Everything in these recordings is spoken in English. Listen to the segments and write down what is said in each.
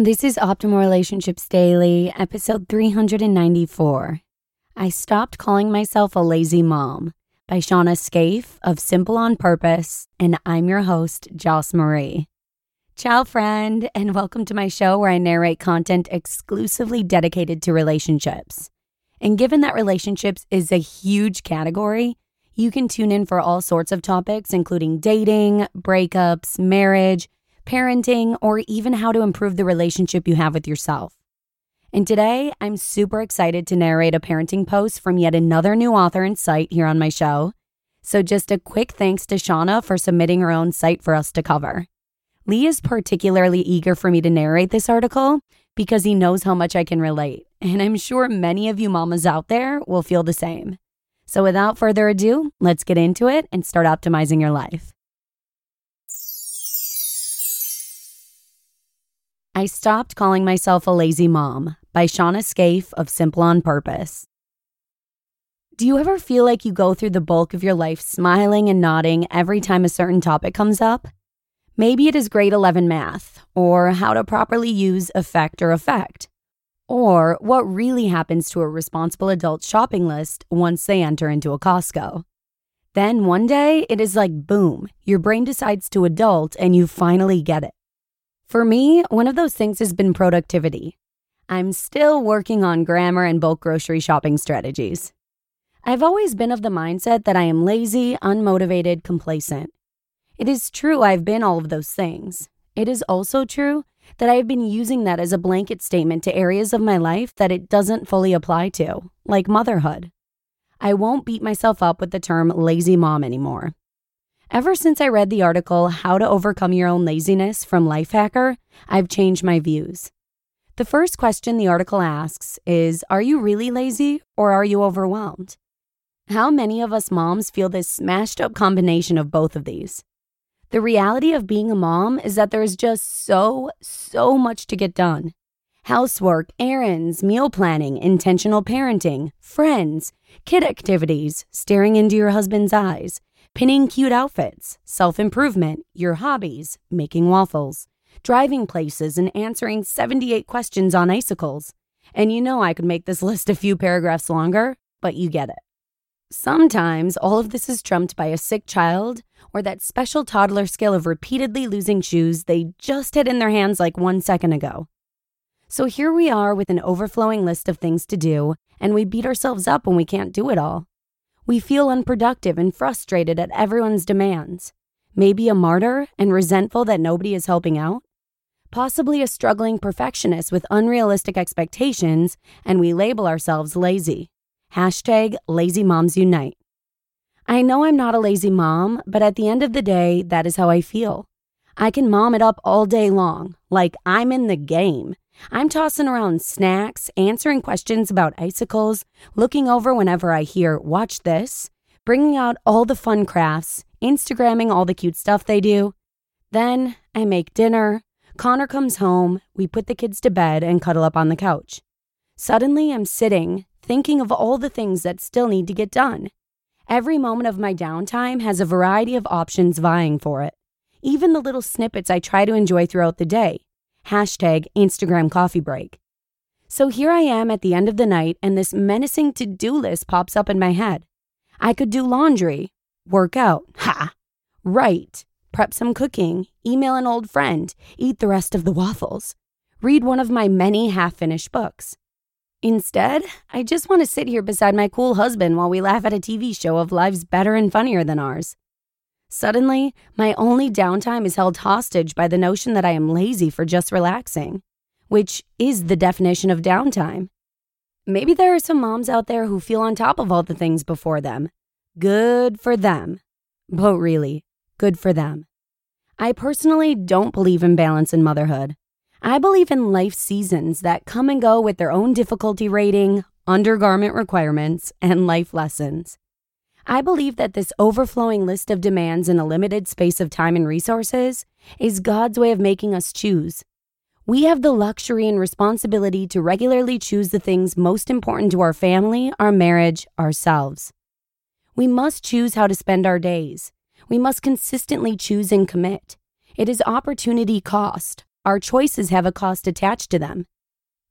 This is Optimal Relationships Daily, episode 394. I stopped calling myself a lazy mom by Shauna Scaife of Simple on Purpose, and I'm your host, Joss Marie. Ciao, friend, and welcome to my show where I narrate content exclusively dedicated to relationships. And given that relationships is a huge category, you can tune in for all sorts of topics, including dating, breakups, marriage, parenting, or even how to improve the relationship you have with yourself. And today, I'm super excited to narrate a parenting post from yet another new author and site here on my show. So, just a quick thanks to Shauna for submitting her own site for us to cover. Lee is particularly eager for me to narrate this article because he knows how much I can relate. And I'm sure many of you mamas out there will feel the same. So, without further ado, let's get into it and start optimizing your life. I stopped calling myself a lazy mom by Shauna Scaife of Simple on Purpose. Do you ever feel like you go through the bulk of your life smiling and nodding every time a certain topic comes up? Maybe it is grade 11 math, or how to properly use effect or effect, or what really happens to a responsible adult shopping list once they enter into a Costco. Then one day, it is like boom, your brain decides to adult and you finally get it. For me, one of those things has been productivity. I'm still working on grammar and bulk grocery shopping strategies. I've always been of the mindset that I am lazy, unmotivated, complacent. It is true I've been all of those things. It is also true that I've been using that as a blanket statement to areas of my life that it doesn't fully apply to, like motherhood. I won't beat myself up with the term lazy mom anymore. Ever since I read the article How to Overcome Your Own Laziness from Lifehacker, I've changed my views. The first question the article asks is Are you really lazy or are you overwhelmed? How many of us moms feel this smashed up combination of both of these? The reality of being a mom is that there is just so, so much to get done housework, errands, meal planning, intentional parenting, friends, kid activities, staring into your husband's eyes, pinning cute outfits, self improvement, your hobbies, making waffles, driving places, and answering 78 questions on icicles. And you know I could make this list a few paragraphs longer, but you get it. Sometimes all of this is trumped by a sick child or that special toddler skill of repeatedly losing shoes they just had in their hands like one second ago. So here we are with an overflowing list of things to do, and we beat ourselves up when we can't do it all. We feel unproductive and frustrated at everyone's demands. Maybe a martyr and resentful that nobody is helping out. Possibly a struggling perfectionist with unrealistic expectations, and we label ourselves lazy. Hashtag lazy moms unite. I know I'm not a lazy mom, but at the end of the day, that is how I feel. I can mom it up all day long, like I'm in the game. I'm tossing around snacks, answering questions about icicles, looking over whenever I hear, watch this, bringing out all the fun crafts, Instagramming all the cute stuff they do. Then I make dinner. Connor comes home. We put the kids to bed and cuddle up on the couch. Suddenly, I'm sitting, thinking of all the things that still need to get done. Every moment of my downtime has a variety of options vying for it, even the little snippets I try to enjoy throughout the day. Hashtag Instagram coffee break. So here I am at the end of the night, and this menacing to do list pops up in my head. I could do laundry, work out, ha, write, prep some cooking, email an old friend, eat the rest of the waffles, read one of my many half finished books. Instead, I just want to sit here beside my cool husband while we laugh at a TV show of lives better and funnier than ours. Suddenly, my only downtime is held hostage by the notion that I am lazy for just relaxing, which is the definition of downtime. Maybe there are some moms out there who feel on top of all the things before them. Good for them. But really, good for them. I personally don't believe in balance in motherhood. I believe in life seasons that come and go with their own difficulty rating, undergarment requirements, and life lessons. I believe that this overflowing list of demands in a limited space of time and resources is God's way of making us choose. We have the luxury and responsibility to regularly choose the things most important to our family, our marriage, ourselves. We must choose how to spend our days. We must consistently choose and commit. It is opportunity cost. Our choices have a cost attached to them.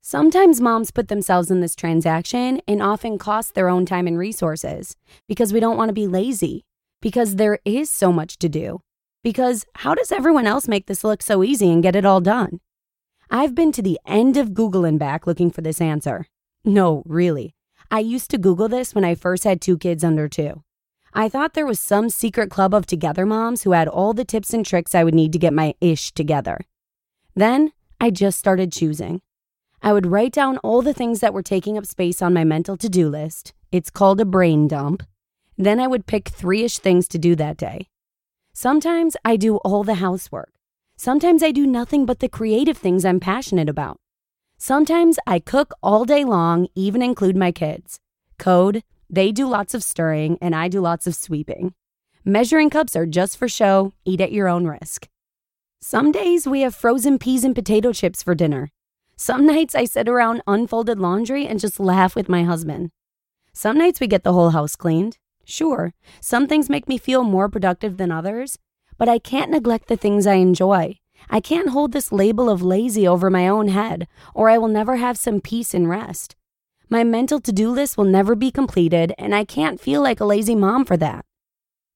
Sometimes moms put themselves in this transaction and often cost their own time and resources because we don't want to be lazy, because there is so much to do. Because how does everyone else make this look so easy and get it all done? I've been to the end of Google and back looking for this answer. No, really. I used to Google this when I first had two kids under two. I thought there was some secret club of together moms who had all the tips and tricks I would need to get my ish together. Then I just started choosing. I would write down all the things that were taking up space on my mental to do list. It's called a brain dump. Then I would pick three ish things to do that day. Sometimes I do all the housework. Sometimes I do nothing but the creative things I'm passionate about. Sometimes I cook all day long, even include my kids. Code, they do lots of stirring, and I do lots of sweeping. Measuring cups are just for show, eat at your own risk. Some days we have frozen peas and potato chips for dinner. Some nights I sit around unfolded laundry and just laugh with my husband. Some nights we get the whole house cleaned. Sure, some things make me feel more productive than others, but I can't neglect the things I enjoy. I can't hold this label of lazy over my own head, or I will never have some peace and rest. My mental to do list will never be completed, and I can't feel like a lazy mom for that.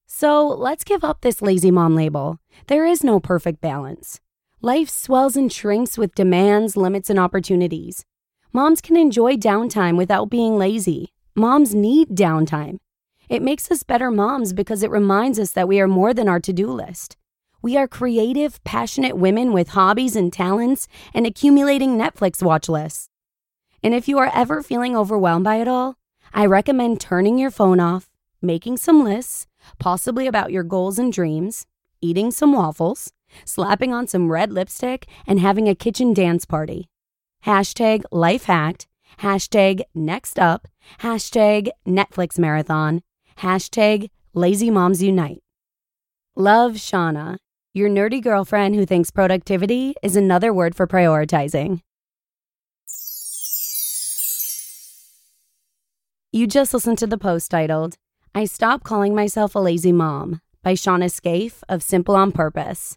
So let's give up this lazy mom label. There is no perfect balance. Life swells and shrinks with demands, limits, and opportunities. Moms can enjoy downtime without being lazy. Moms need downtime. It makes us better moms because it reminds us that we are more than our to do list. We are creative, passionate women with hobbies and talents and accumulating Netflix watch lists. And if you are ever feeling overwhelmed by it all, I recommend turning your phone off, making some lists, possibly about your goals and dreams, eating some waffles, slapping on some red lipstick, and having a kitchen dance party. Hashtag life hacked, hashtag next up, hashtag Netflix marathon, hashtag lazy moms unite. Love Shauna, your nerdy girlfriend who thinks productivity is another word for prioritizing. You just listened to the post titled, I Stop Calling Myself a Lazy Mom by Shauna Scaife of Simple on Purpose.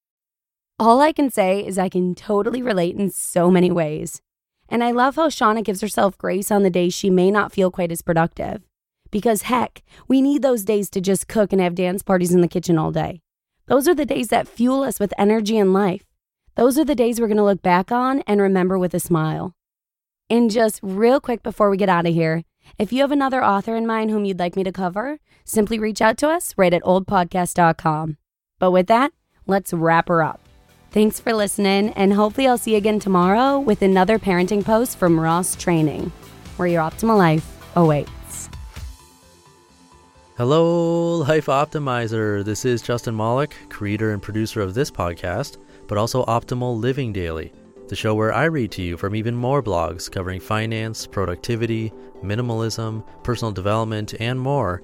All I can say is I can totally relate in so many ways. And I love how Shauna gives herself grace on the days she may not feel quite as productive. Because heck, we need those days to just cook and have dance parties in the kitchen all day. Those are the days that fuel us with energy and life. Those are the days we're going to look back on and remember with a smile. And just real quick before we get out of here, if you have another author in mind whom you'd like me to cover, simply reach out to us right at oldpodcast.com. But with that, let's wrap her up. Thanks for listening, and hopefully, I'll see you again tomorrow with another parenting post from Ross Training, where your optimal life awaits. Hello, Life Optimizer. This is Justin Malik, creator and producer of this podcast, but also Optimal Living Daily, the show where I read to you from even more blogs covering finance, productivity, minimalism, personal development, and more